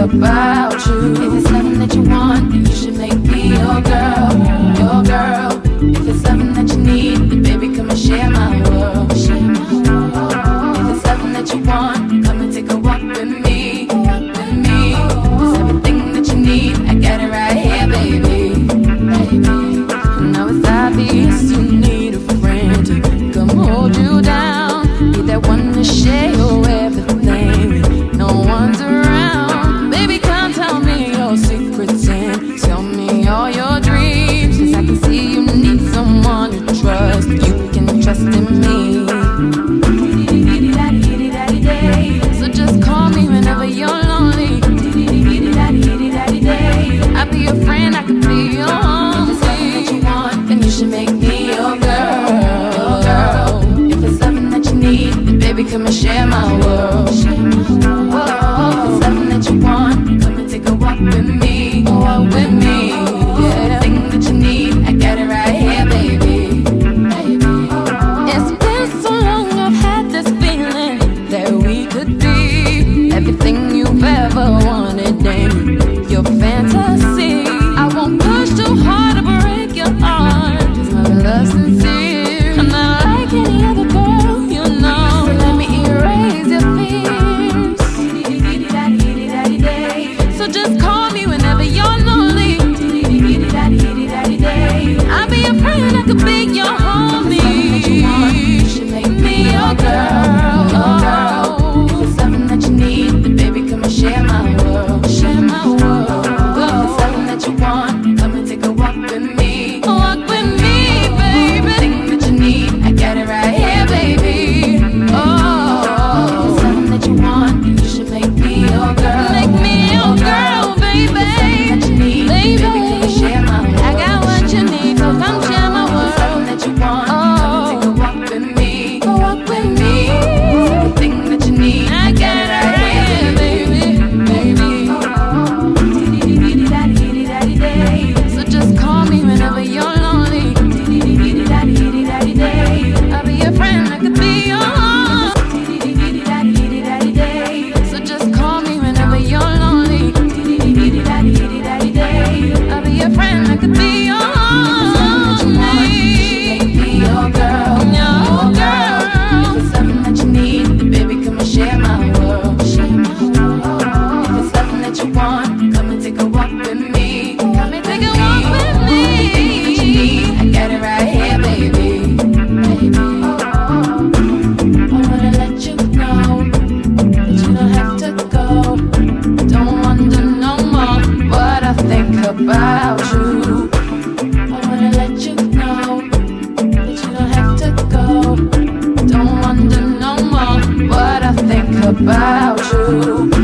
about friend, I could be your home. If it's loving that you want, then you should make me your girl. girl. If it's loving that you need, then baby, come and share my world. Oh, if it's loving that you want, come and take a walk with me. Walk with me. about you. I wanna let you know that you don't have to go. Don't wonder no more what I think about you.